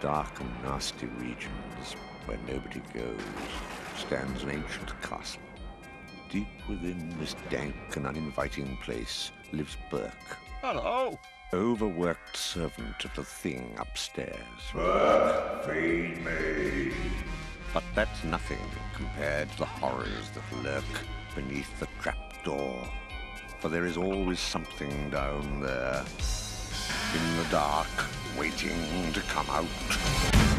dark and nasty regions where nobody goes stands an ancient castle. Deep within this dank and uninviting place lives Burke. Hello. Overworked servant of the thing upstairs. Burke, feed me. But that's nothing compared to the horrors that lurk beneath the trapdoor. For there is always something down there, in the dark, waiting to come out.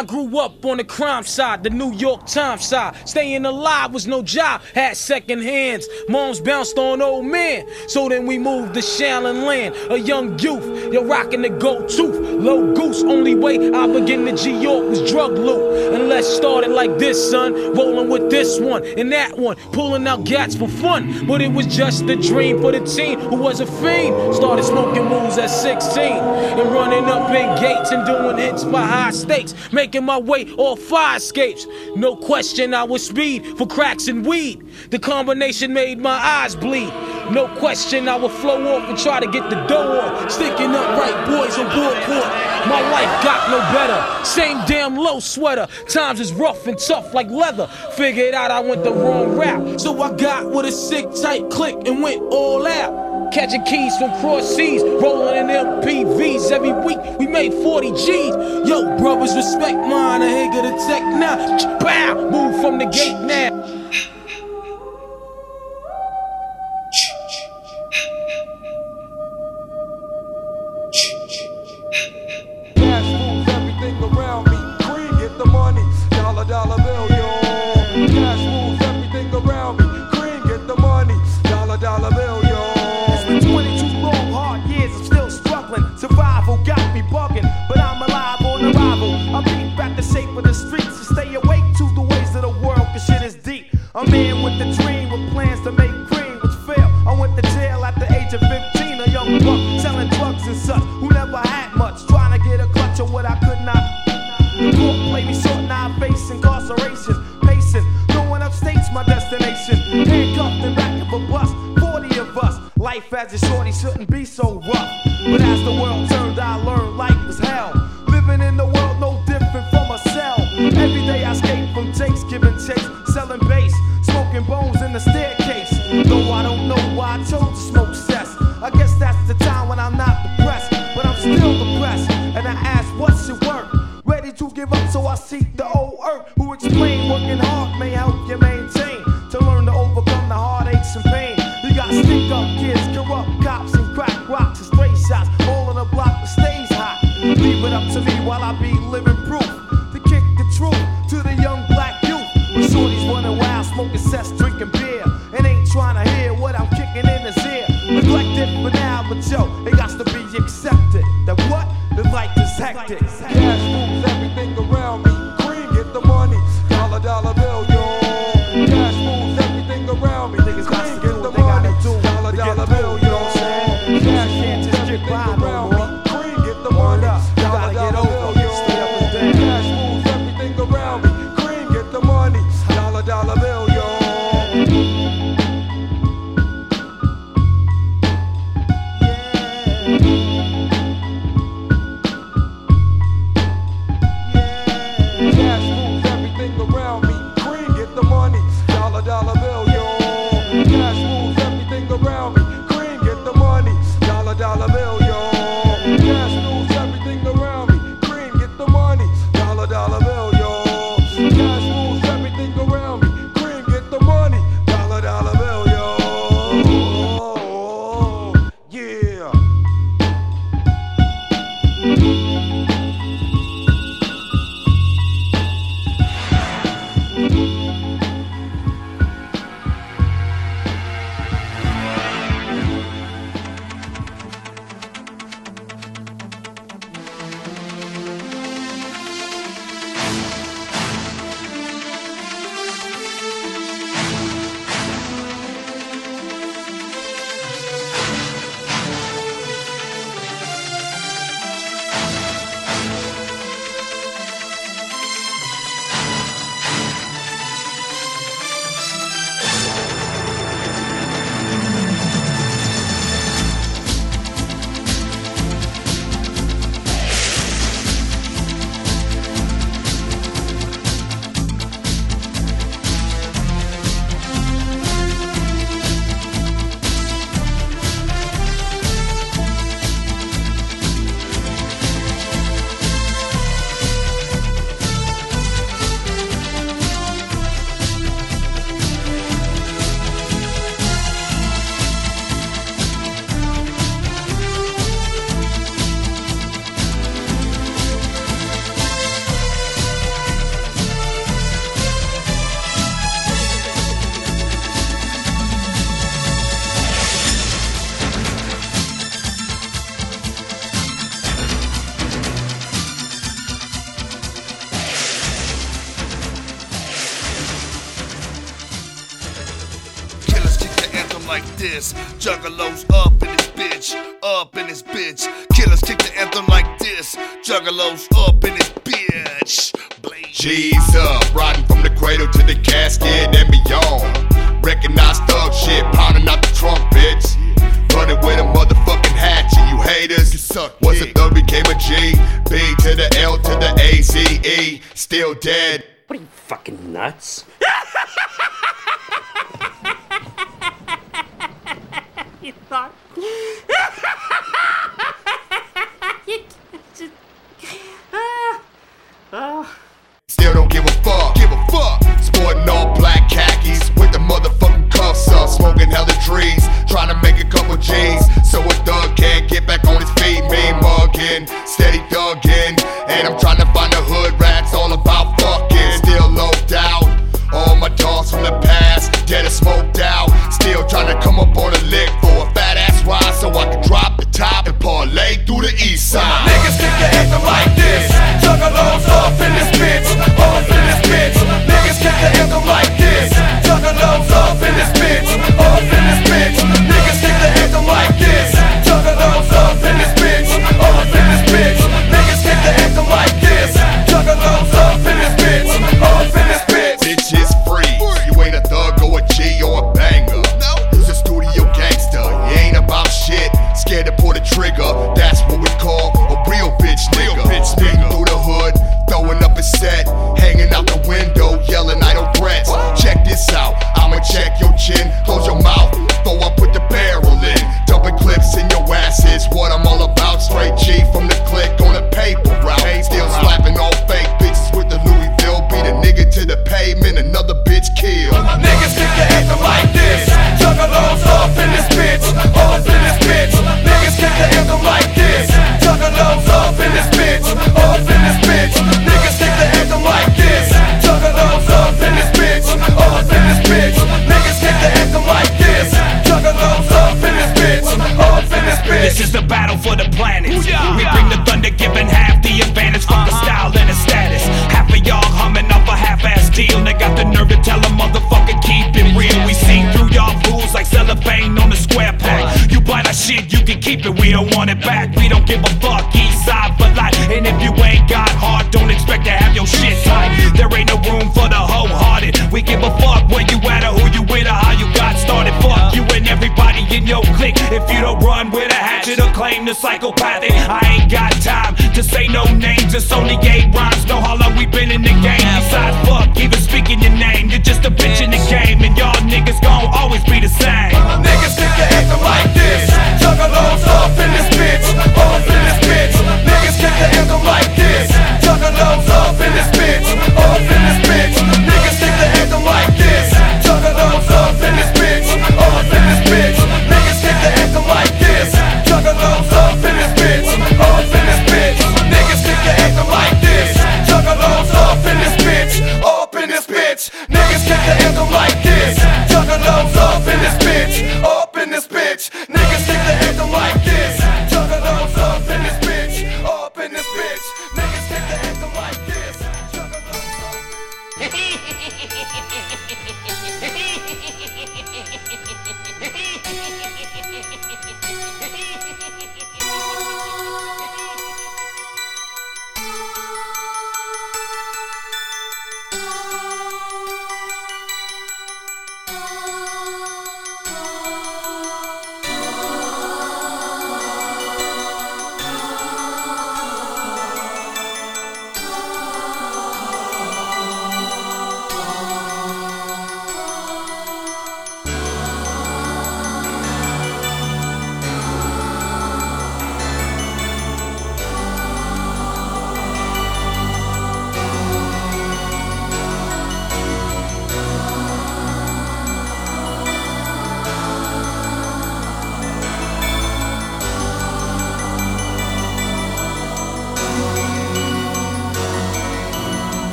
I grew up on the crime side, the New York Times side. Staying alive was no job, had second hands. Moms bounced on old men. So then we moved to Shallon Land, a young youth. You're rocking the gold tooth, low goose. Only way I begin to G York was drug loot. And let's start it like this, son. Rolling with this one and that one, pulling out gats for fun. But it was just a dream for the teen who was a fiend. Started smoking moves at 16 and running up big gates and doing hits by high stakes. Making my way off fire escapes. No question, I was speed for cracks and weed. The combination made my eyes bleed. No question, I would flow off and try to get the dough off. Sticking up right boys on board court. My life got no better. Same damn low sweater. Times is rough and tough like leather. Figured out I went the wrong route. So I got with a sick tight click and went all out. Catching keys from cross seas, rolling in MPVs every week. We made 40 G's. Yo, brothers, respect mine. I ain't gonna tech now. Bow, move from the gate now. topic. If you don't run with a hatchet or claim the psychopathic, I ain't got time to say no names. It's only eight rhymes. Know how long we been in the game. Besides, fuck, even speaking your name. You're just a bitch in the game, and y'all niggas gon' always be the same. Niggas kick your anthem like this. Juggalos off in this bitch. Off in this bitch. Niggas kick your anthem like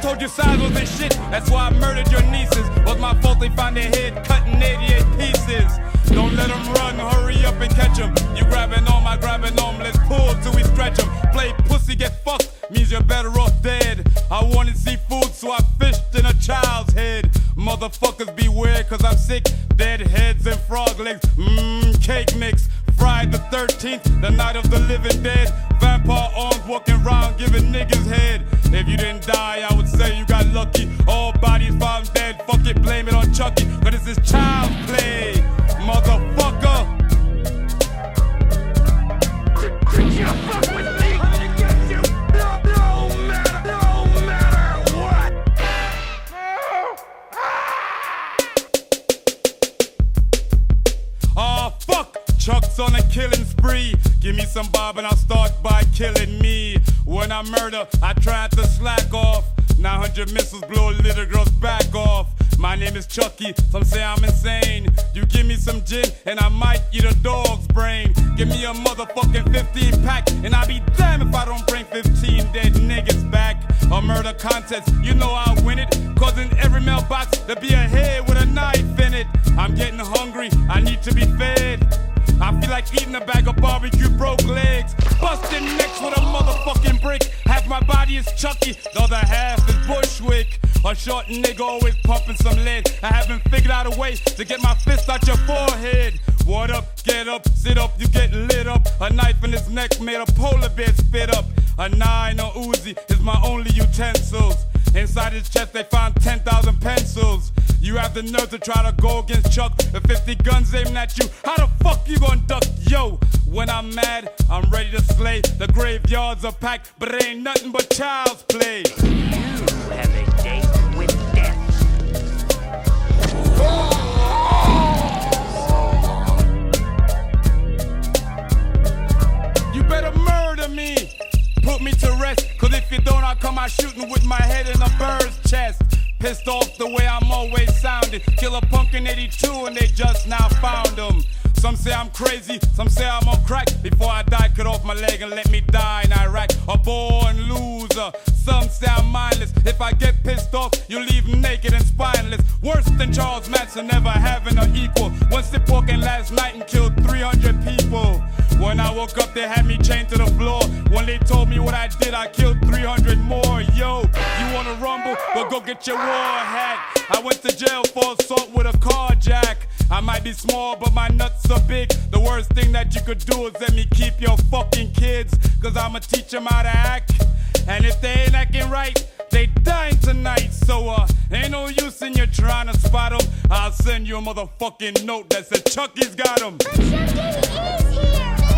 told you size wasn't shit, that's why I murdered your nieces. Was my fault they found their head cut in 88 pieces. Don't let them run, hurry up and catch them. You grabbing on my grabbing on, let's pull till we stretch them. Play pussy, get fucked, means you're better off dead. I wanted seafood, so I fished in a child's head. Motherfuckers beware, cause I'm sick. Dead heads and frog legs, mmm, cake mix. Friday the 13th, the night of the living dead. Vampire arms walking around giving niggas head. If you didn't die, I would say you got lucky. All bodies found dead, fuck it, blame it on Chucky. Cause this is child's play, motherfucker. Killing spree. Give me some bob and I'll start by killing me. When I murder, I tried to slack off. 900 missiles blow a little girl's back off. My name is Chucky, some say I'm insane. You give me some gin and I might eat a dog's brain. Give me a motherfucking 15 pack and I'll be damned if I don't bring 15 dead niggas back. A murder contest, you know I'll win it. Cause in every mailbox there be a head with a knife in it. I'm getting hungry, I need to be fed. I feel like eating a bag of barbecue broke legs. Busting necks with a motherfucking brick. Half my body is Chucky, the other half is Bushwick. A short nigga always pumping some lead. I haven't figured out a way to get my fist out your forehead. What up? Get up, sit up, you get lit up. A knife in his neck made a polar bear spit up. A nine or Uzi is my only utensils. Inside his chest they found 10,000 pencils. You have the nerve to try to go against Chuck with 50 guns aiming at you. How the fuck you gonna duck? Yo, when I'm mad, I'm ready to slay. The graveyards are packed, but it ain't nothing but child's play. You have a date with death. You better murder me. Put me to rest, cause if you don't, I'll come out shooting with my head in a bird's chest. Pissed off the way I'm always sounding. Kill a punk in 82 and they just now found him. Some say I'm crazy, some say I'm on crack. Before I die, cut off my leg and let me die in Iraq. A born loser. Some say I'm mindless. If I get pissed off, you leave naked and spineless. Worse than Charles Manson, never having an equal. One sip walking last night and killed 300 people. When I woke up, they had me chained to the floor. When they told me what I did, I killed 300 more. Yo, you wanna rumble? Well, go get your war hat. I went to jail for assault with a carjack. I might be small, but my nuts are big. The worst thing that you could do is let me keep your fucking kids. Cause I'ma teach them how to act. And if they ain't acting right, they dying tonight. So, uh, ain't no use in you trying to spot them. I'll send you a motherfucking note that says Chucky's got them. Hi,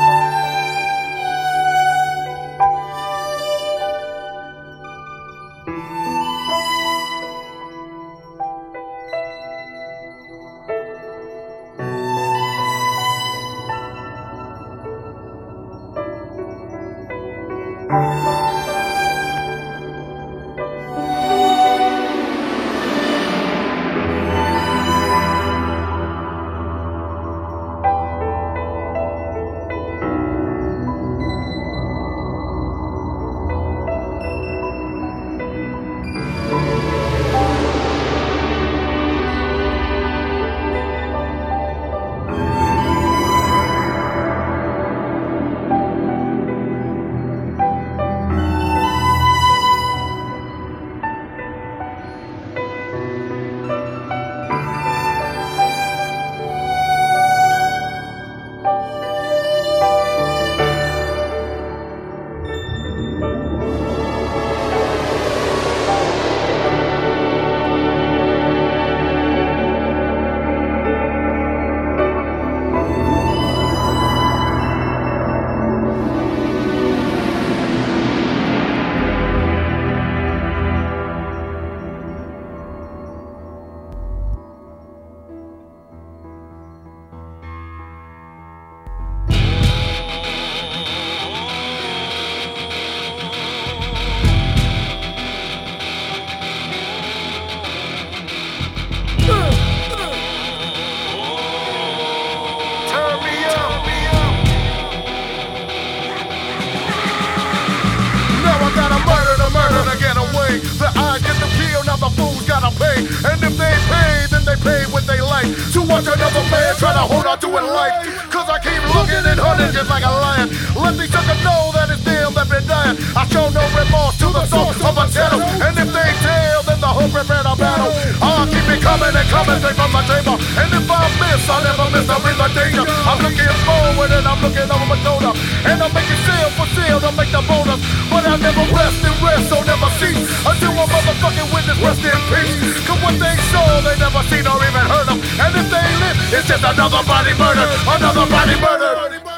Bonus. But I never rest and rest, so never cease. Until my motherfucking witness rest in peace. Cause what they saw, they never seen or even heard of. And if they live, it's just another body murder. Another body murder.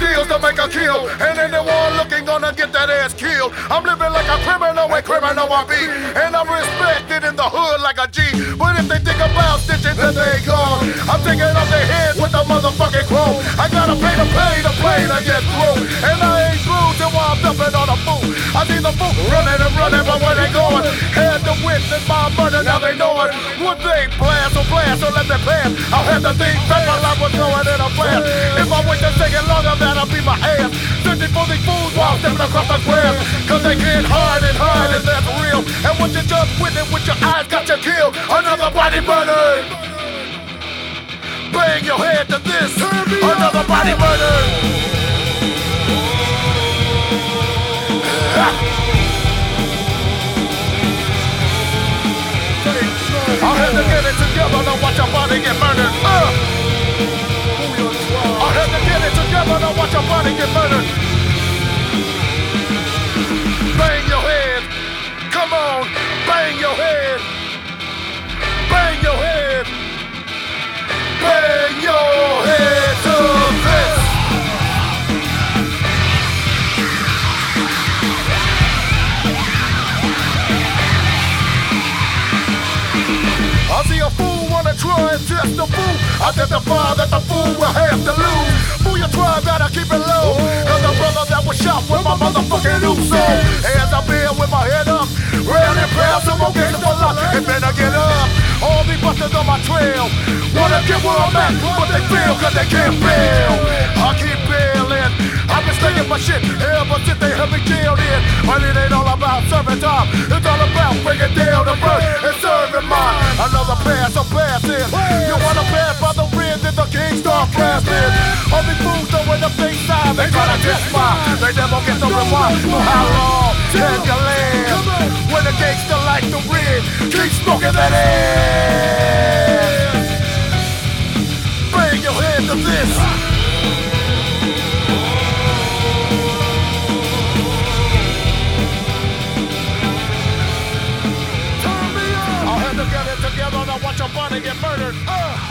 Deals to make a kill. And anyone looking gonna get that ass killed. I'm living like a criminal when criminal I be. And I'm respected in the hood like a G. But if they think about stitching, then they gone. I'm taking off their head with the motherfucking chrome. I gotta pay to pay to play to get through. And I ain't through till I'm dumping on a fool. I see the fool running and running, but where they going? Had to witness my murder, now they know it. One thing, blast or blast, so let me pass. I'll have to think that my life was going in a flash. If I wait just taking longer, that'll be my ass. Searching for these fools while stepping across the grass. Cause they can't hide and hide, and that's real. And what you just witnessed with your eyes got you killed. Another body murder. Bang your head to this. Another body murder. I'll have to get it together to watch your body get murdered. Uh. I'll have to get it together to watch your body get murdered. Bang your head. Come on. Bang your head. Bang your head. Bang your head and test the fool. Identify that the fool will have to lose. Fool you try, better keep it low. Cause the brother that was shot with my motherfucking Uso. Hands up here with my head up. Round and proud, some more games for luck. And better get up. All these busters on my trail. Wanna get where I'm at, but they fail cause they can't bail. I keep bailing. I've been staying my shit ever since they had me jailed in. But it ain't all about serving time. It's all about breaking down the bird and serving mine. Another pass, a pass passing. You wanna pass by the rim, then the king start blasting. These fools throwing the big side, they try to test mine. They never get the reward for how long can you live? When the gangster like the red, keep smoking that ass. Bring your head to this. Your body get murdered. Uh.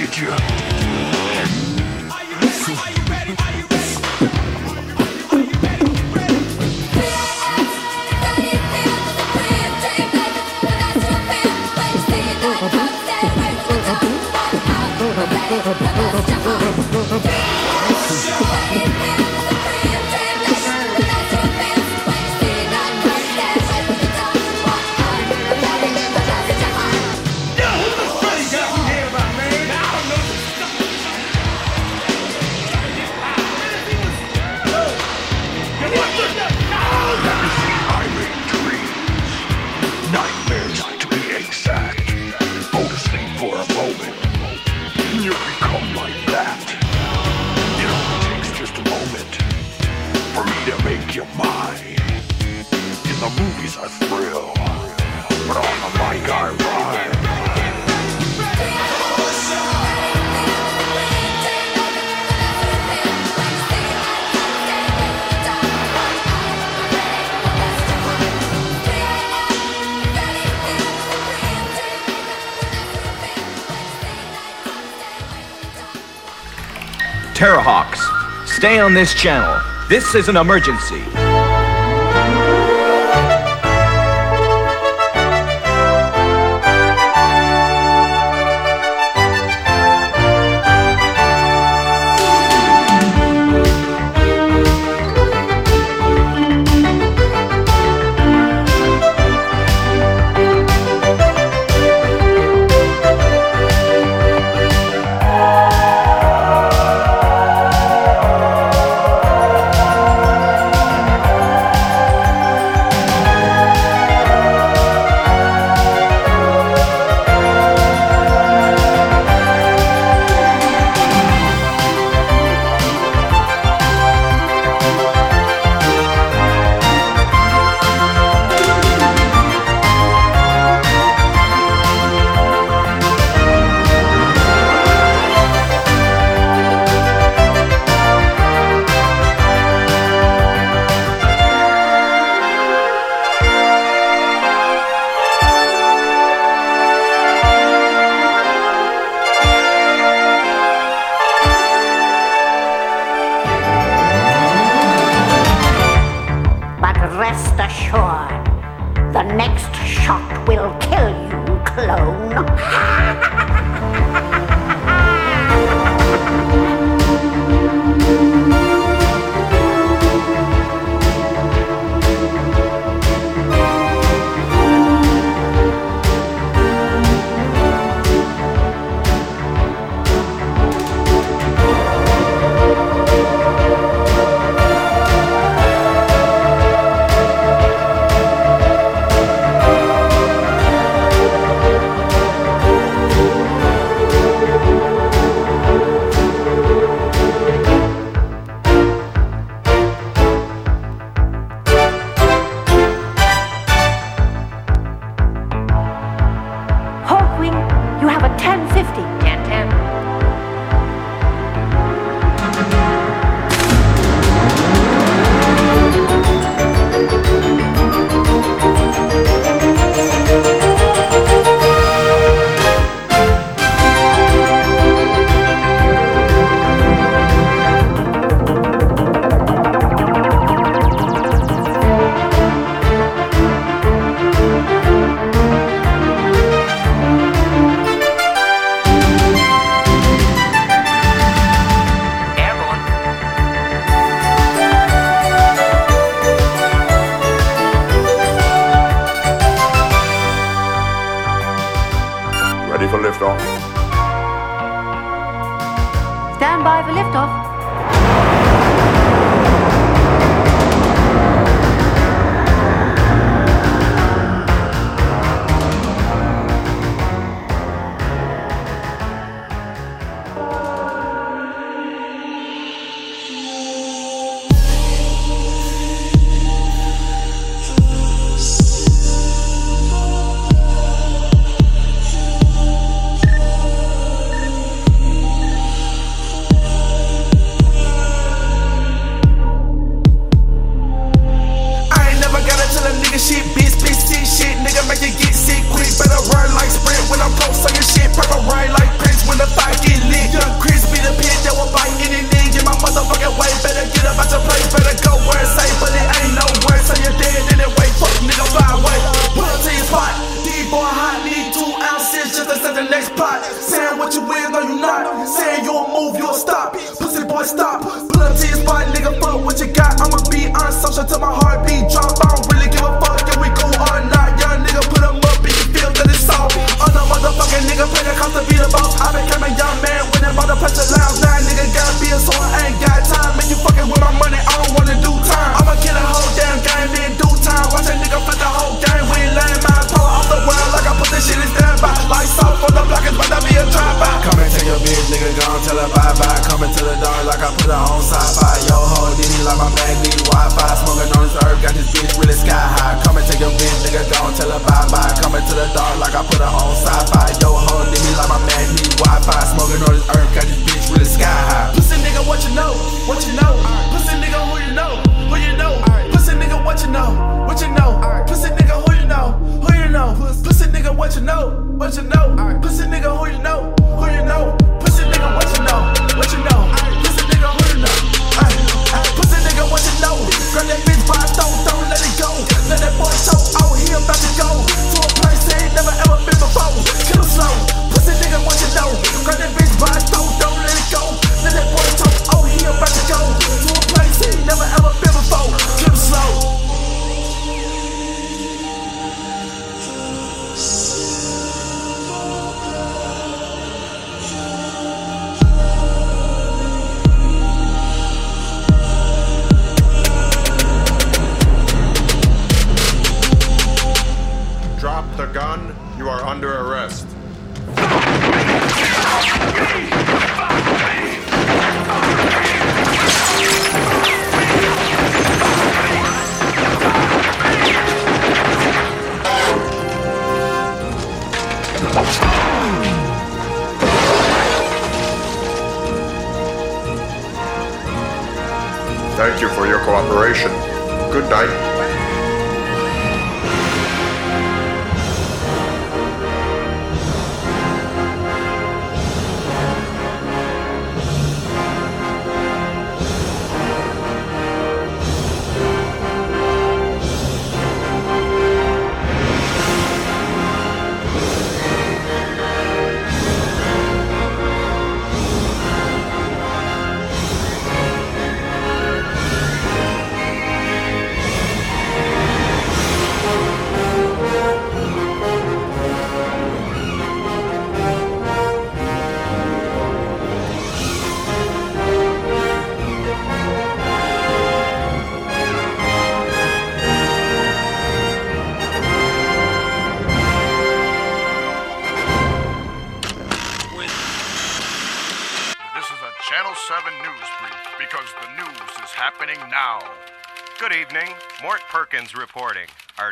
did you? Oh, Stay on this channel. This is an emergency.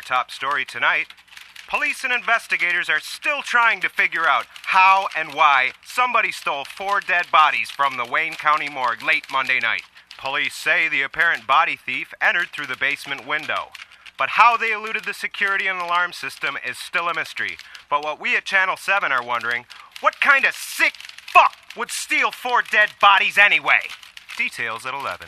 top story tonight. Police and investigators are still trying to figure out how and why somebody stole four dead bodies from the Wayne County morgue late Monday night. Police say the apparent body thief entered through the basement window. But how they eluded the security and alarm system is still a mystery. But what we at Channel 7 are wondering what kind of sick fuck would steal four dead bodies anyway? Details at 11.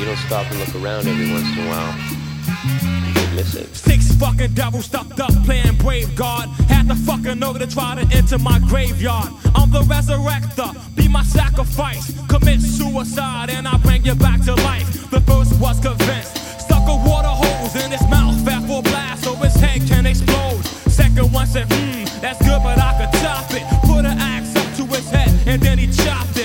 You don't stop and look around every once in a while. You. Six fucking devils stuffed up playing brave guard. Had the fucking know to try to enter my graveyard. I'm the resurrector, be my sacrifice. Commit suicide and I bring you back to life. The first was convinced. Stuck a water hose in his mouth, fat full blast so his head can explode. Second one said, hmm, that's good, but I could top it. Put an axe up to his head and then he chopped it.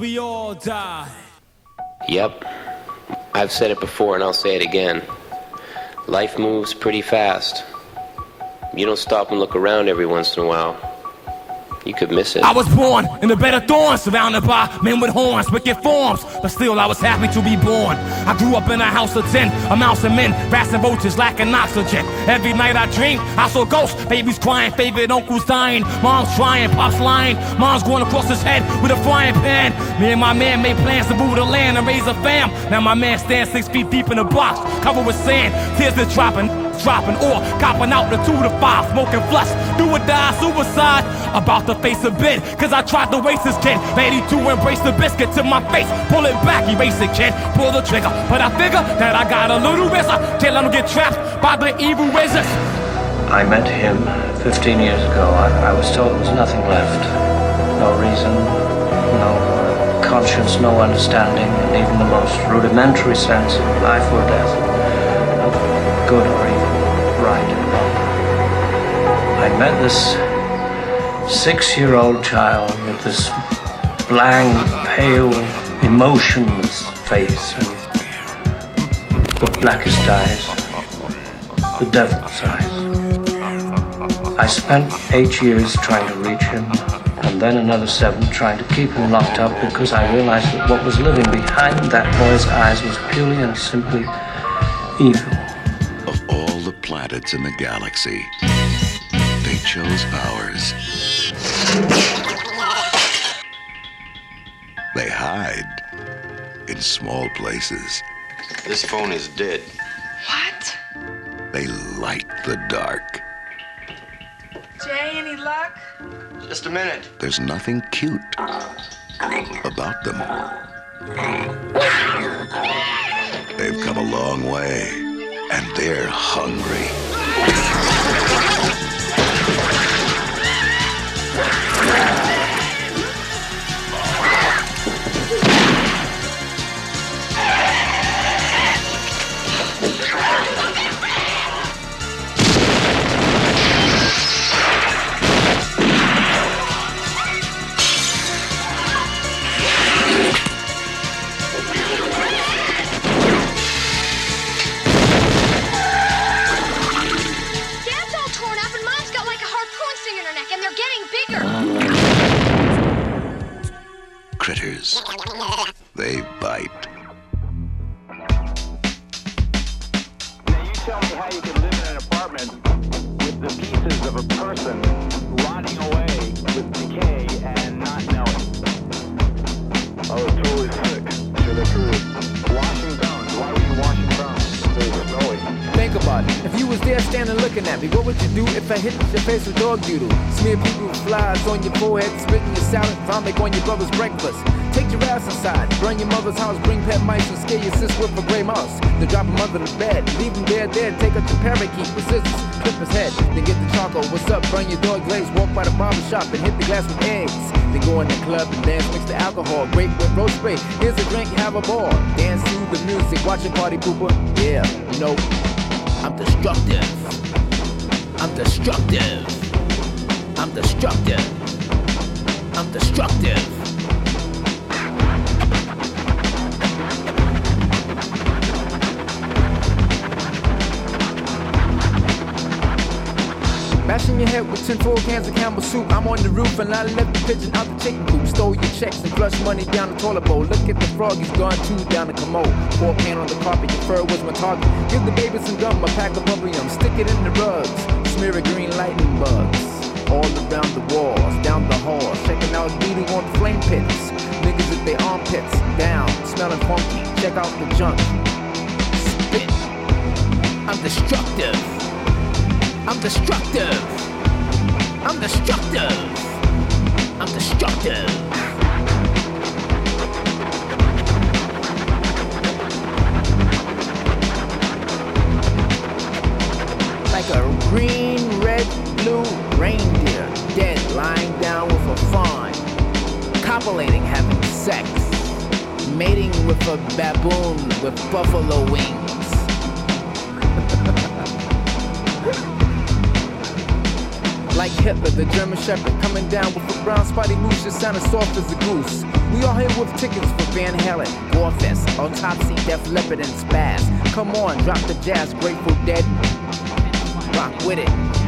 We all die. Yep. I've said it before and I'll say it again. Life moves pretty fast. You don't stop and look around every once in a while. You could miss it. I was born in a bed of thorns, surrounded by men with horns, wicked forms. But still, I was happy to be born. I grew up in a house of ten, a mouse of men, rats and roaches lacking oxygen. Every night I dream, I saw ghosts, babies crying, favorite uncles dying, mom's trying, pops lying, mom's going across his head with a frying pan. Me and my man made plans to move the land and raise a fam. Now my man stands six feet deep in a box, covered with sand, tears are dropping dropping or copping out the two to five, smoking flush, do or die, suicide. About to face a bid, cause I tried to waste this kid. Ready to embrace the biscuit to my face, pull it back, erase it, kid, pull the trigger. But I figure that I got a little risk, can't let him get trapped by the evil wizards. I met him 15 years ago. I, I was told there was nothing left. No reason, no conscience, no understanding, and even the most rudimentary sense of life or death. Of good or met this six-year-old child with this blank, pale, emotionless face and the blackest eyes, the devil's eyes. I spent eight years trying to reach him, and then another seven trying to keep him locked up because I realized that what was living behind that boy's eyes was purely and simply evil. Of all the planets in the galaxy, chose ours. They hide in small places. This phone is dead. What? They light the dark. Jay, any luck? Just a minute. There's nothing cute about them. They've come a long way, and they're hungry. Dad's Critters. They bite. Now you tell me how you can live in an apartment with the pieces of a person rotting away with decay and not know it. Oh, I was totally sick. Should I prove Washing bones. Why were you washing bones? Very smelly. Think about it. If you was there standing looking at me, what would you do if I hit your face with dog doodle? Smear people with flies on your forehead, spit in your salad, vomit on your brother's breakfast. Take your ass inside, burn your mother's house, bring pet mice and scare your sis with a gray mouse. Then drop him under the bed, leave him there, there, take out your parakeet with scissors, clip his head, then get the charcoal. What's up? Burn your dog glaze, walk by the barber shop and hit the glass with eggs. Then go in the club and dance, mix the alcohol, grape with rose spray. Here's a drink, have a ball. Dance to the music, watch a party pooper. Yeah, you know, I'm destructive. I'm destructive. I'm destructive. I'm destructive. Your head with 10 full cans of Campbell soup. I'm on the roof and I left the pigeon out the chicken coop. Stole your checks and flushed money down the toilet bowl. Look at the frog, he's gone too down the commode. Pour paint on the carpet, your fur was my target. Give the baby some gum, a pack of bubblegum. Stick it in the rugs. Smear a green lightning bugs. All around the walls, down the halls. Checking out beating on flame pits. Niggas with their armpits down, smelling funky. Check out the junk. Spit. I'm destructive. I'm destructive. I'm destructive. I'm destructive. Like a green, red, blue reindeer, dead, lying down with a fawn, copulating, having sex, mating with a baboon with buffalo wings. Like Hitler, the German Shepherd, coming down with a brown spotty moose that sounded soft as a goose. We all here with tickets for Van Halen, Gorefest, Autopsy, Def Leppard, and Spaz. Come on, drop the jazz, Grateful Dead. Rock with it.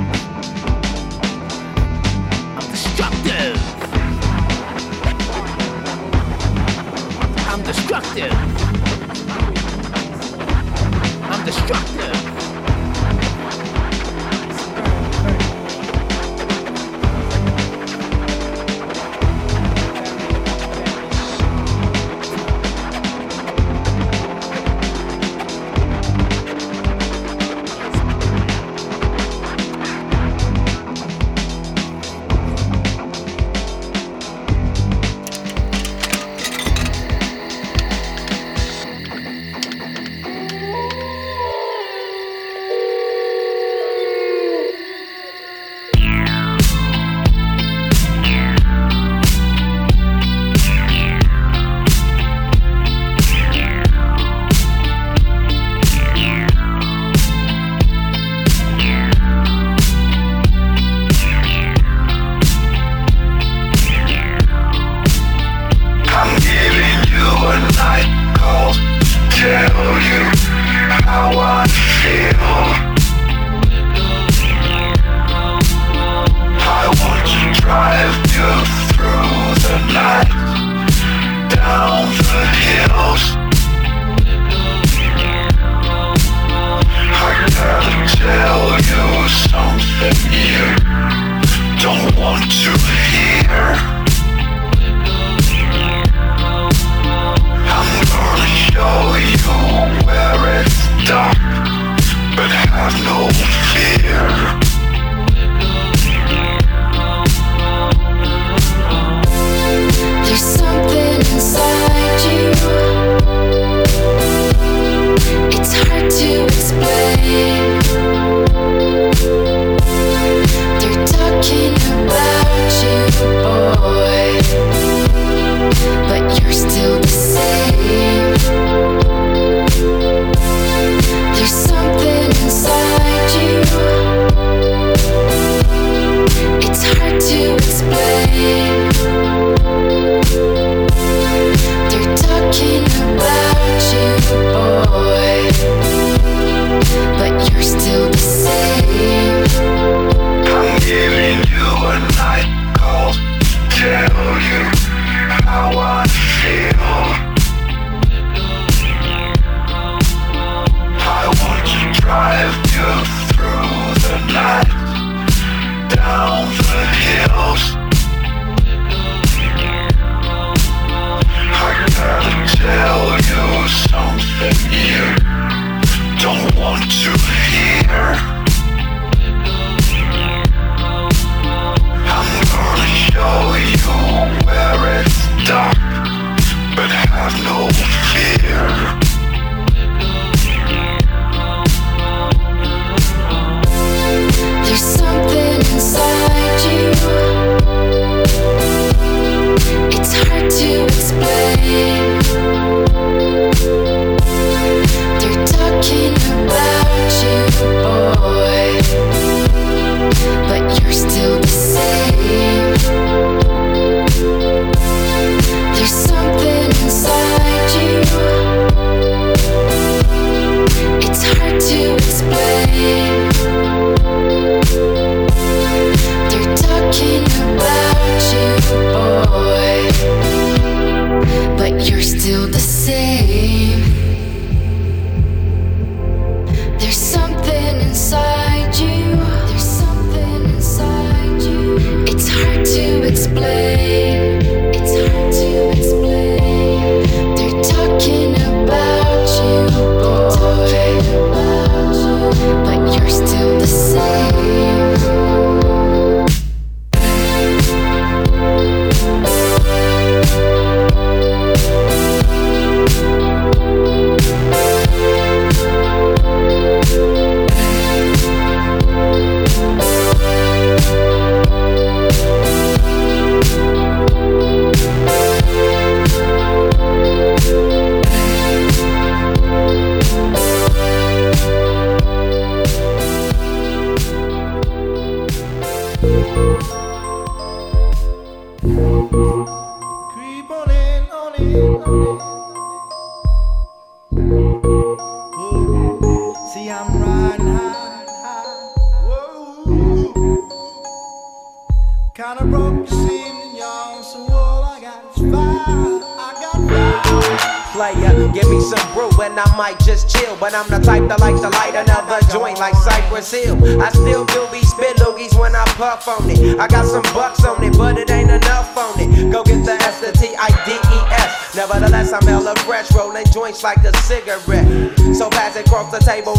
Like a cigarette. So pass it across the table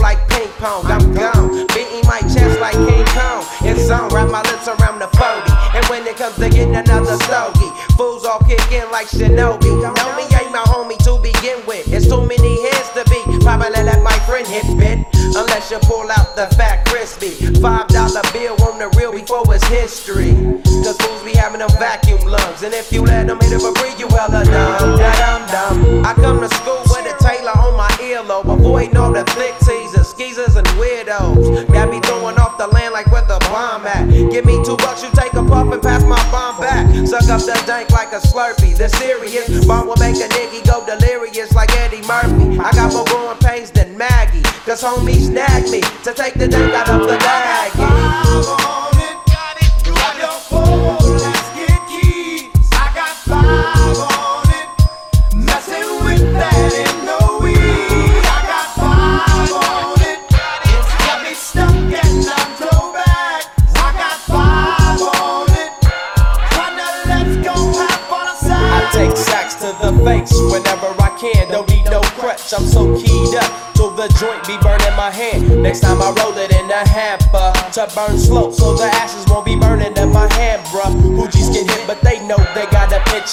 get hit, but they know they got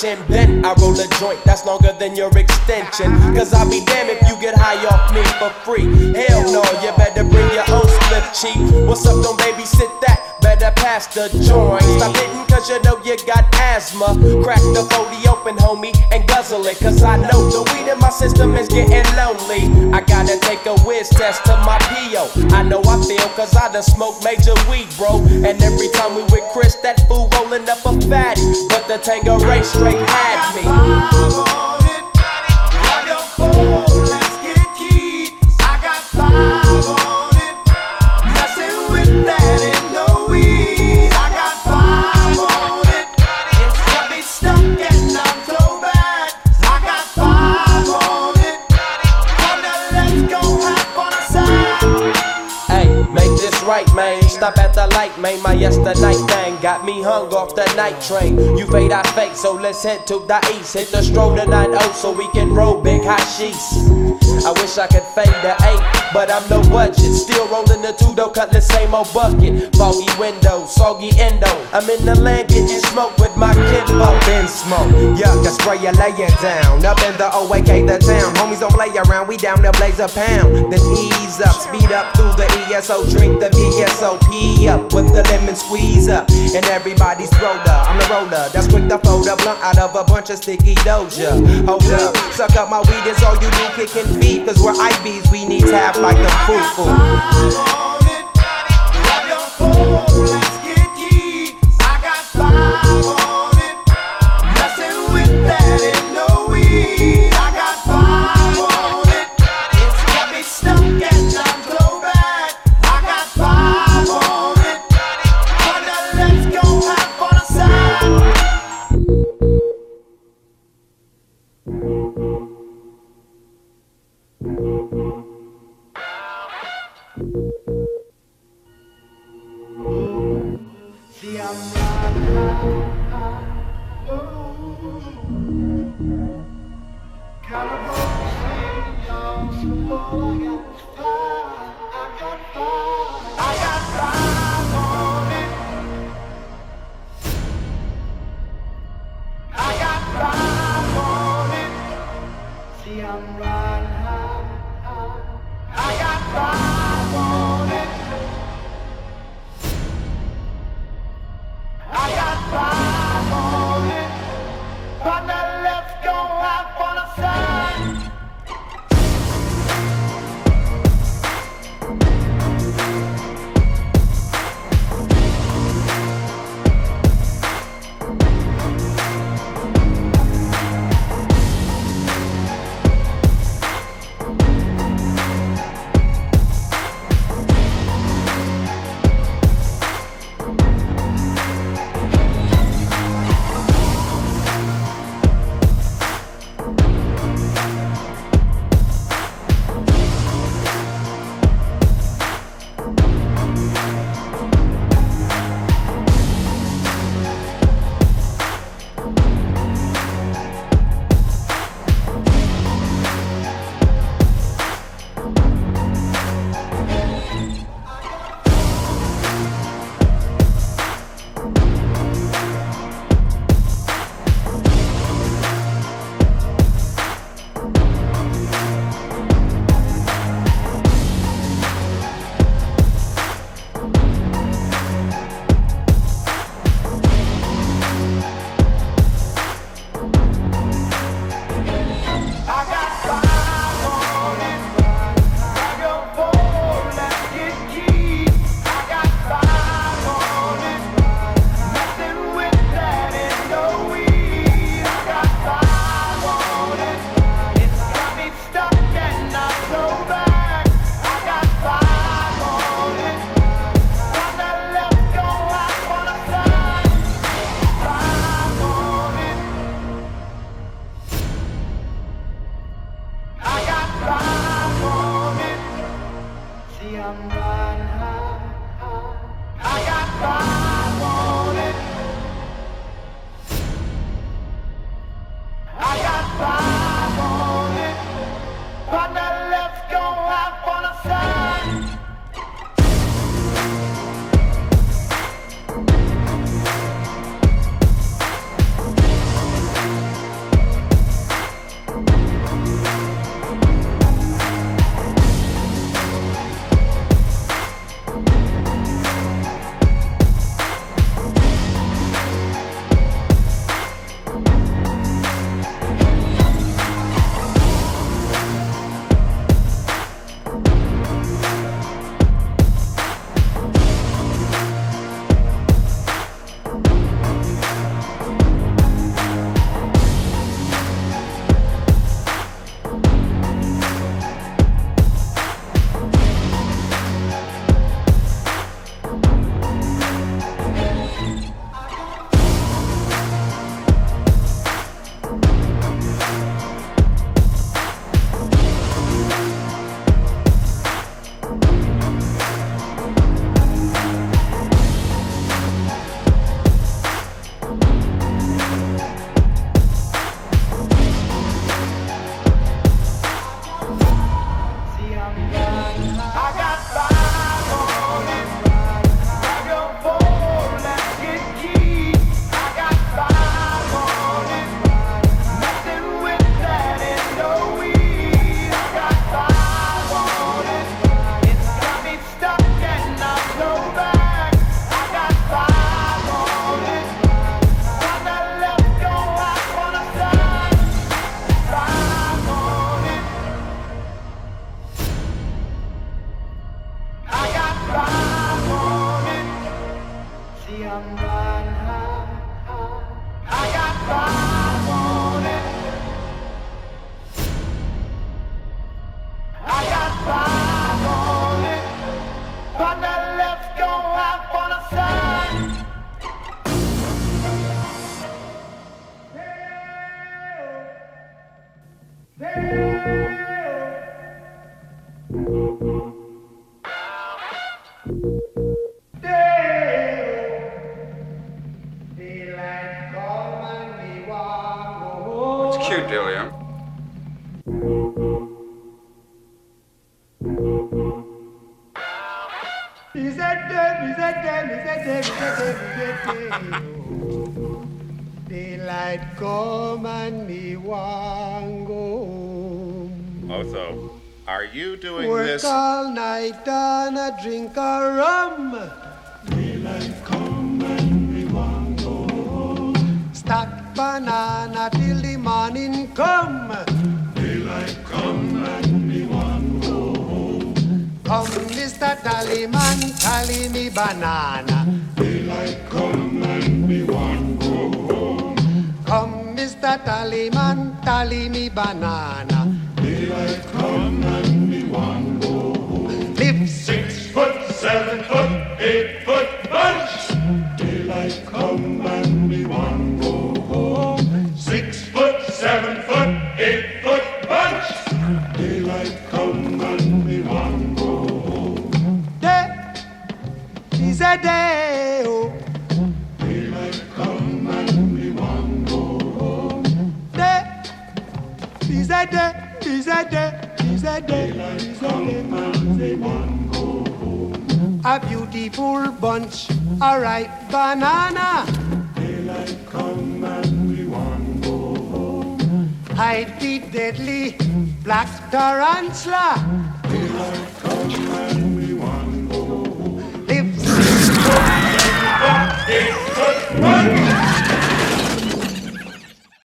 and bent. I roll a joint that's longer than your extension. Cause I'll be damned if you get high off me for free. Hell no, you better bring your own split cheap. What's up, don't babysit that? Better pass the joint. Stop hitting cause you know you got asthma. Crack the 40 open, homie, and guzzle it. Cause I know the weed in my system is getting lonely. I gotta take a whiz test to my PO. I know I feel cause I done smoked major weed, bro. And every time we with Chris, that fool rolling up a fatty. But the Tanqueray straight had me. Hey, make this right, man. Stop at the light, man. My yesterday thing got me hung off the night train. You fade, I fake, so let's head to the east. Hit the stroll to 9 so we can roll big hot sheets. I wish I could fade the 8, but I'm no budget. Still rolling the two though, cut the same old bucket. Foggy window, soggy endo. I'm in the land getting smoke with my kinfolk. Been smoke, yuck, I spray you, lay it down. Up in the OAK, the town. Homies don't play around, we down to blaze a pound. Then ease up, speed up through the ESO, drink the VSOP up with the lemon squeeze up. And everybody's roller, I'm the roller. That's quick to fold a blunt out of a bunch of sticky doja. Hold up, suck up my weed, it's all you do, kicking feet. Cause we're IBs, we need tap like the foo Hide